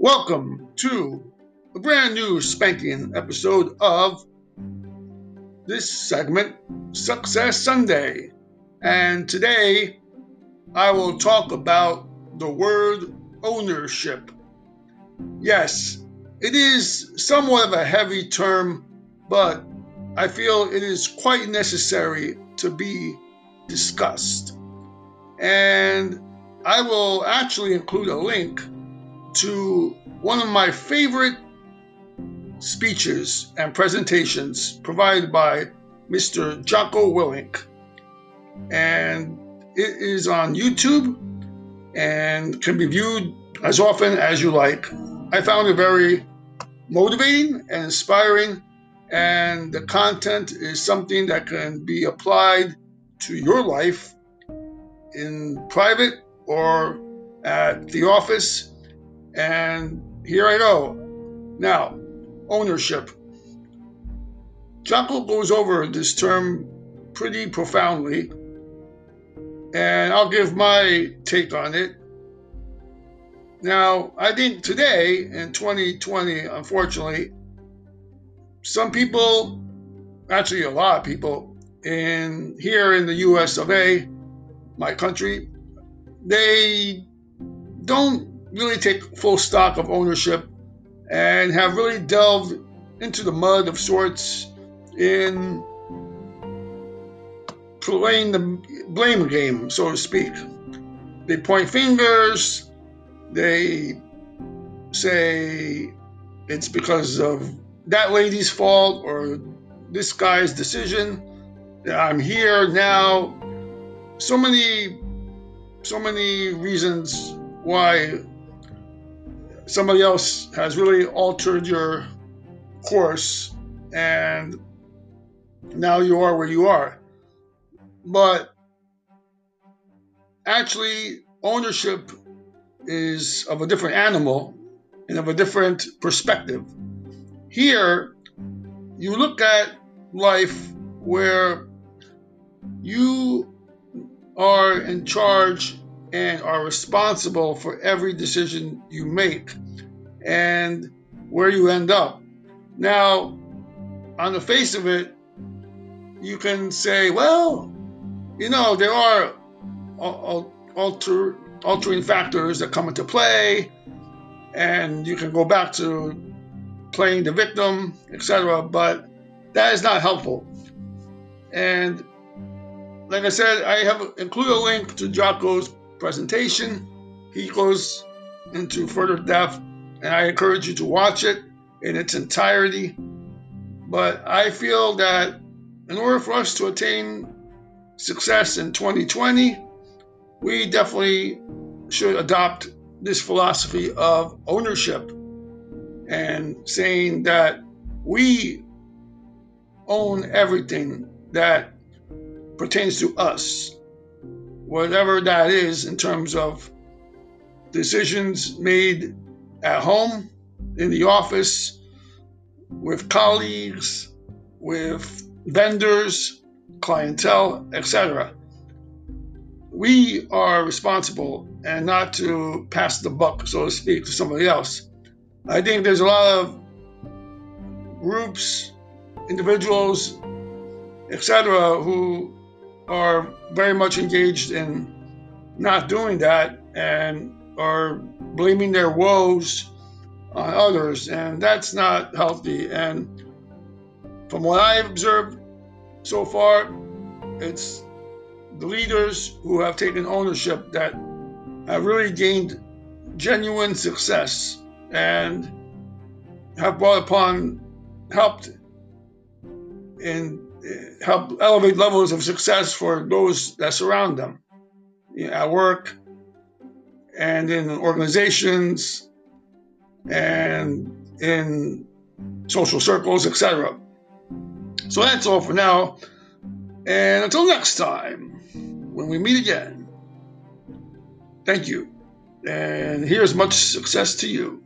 Welcome to a brand new spanking episode of this segment, Success Sunday. And today I will talk about the word ownership. Yes, it is somewhat of a heavy term, but I feel it is quite necessary to be discussed. And I will actually include a link to one of my favorite speeches and presentations provided by Mr. Jocko Willink. And it is on YouTube and can be viewed as often as you like. I found it very motivating and inspiring, and the content is something that can be applied to your life in private or at the office. And here I go. Now, ownership. Jocko goes over this term pretty profoundly, and I'll give my take on it. Now, I think today in 2020, unfortunately, some people, actually a lot of people, in here in the US of A, my country, they don't really take full stock of ownership and have really delved into the mud of sorts in playing the blame game, so to speak. They point fingers, they say it's because of that lady's fault or this guy's decision that I'm here now. So many, so many reasons why somebody else has really altered your course and now you are where you are. But actually, ownership is of a different animal and of a different perspective. Here, you look at life where you are in charge and are responsible for every decision you make and where you end up. Now, on the face of it, you can say, well, you know, there are alter, altering factors that come into play, and you can go back to playing the victim, etc. But that is not helpful. And like I said, I have included a link to Jocko's presentation. He goes into further depth, and I encourage you to watch it in its entirety. But I feel that in order for us to attain success in 2020, we definitely should adopt this philosophy of ownership and saying that we own everything that pertains to us whatever that is in terms of decisions made at home, in the office, with colleagues, with vendors, clientele, etc. We are responsible and not to pass the buck, so to speak, to somebody else. I think there's a lot of groups, individuals, etc., who are very much engaged in not doing that and are blaming their woes on others, and that's not healthy. And from what I've observed so far, it's the leaders who have taken ownership that have really gained genuine success and have brought upon helped in help elevate levels of success for those that surround them you know, at work and in organizations and in social circles, etc. So that's all for now. And until next time, when we meet again, thank you. And here's much success to you.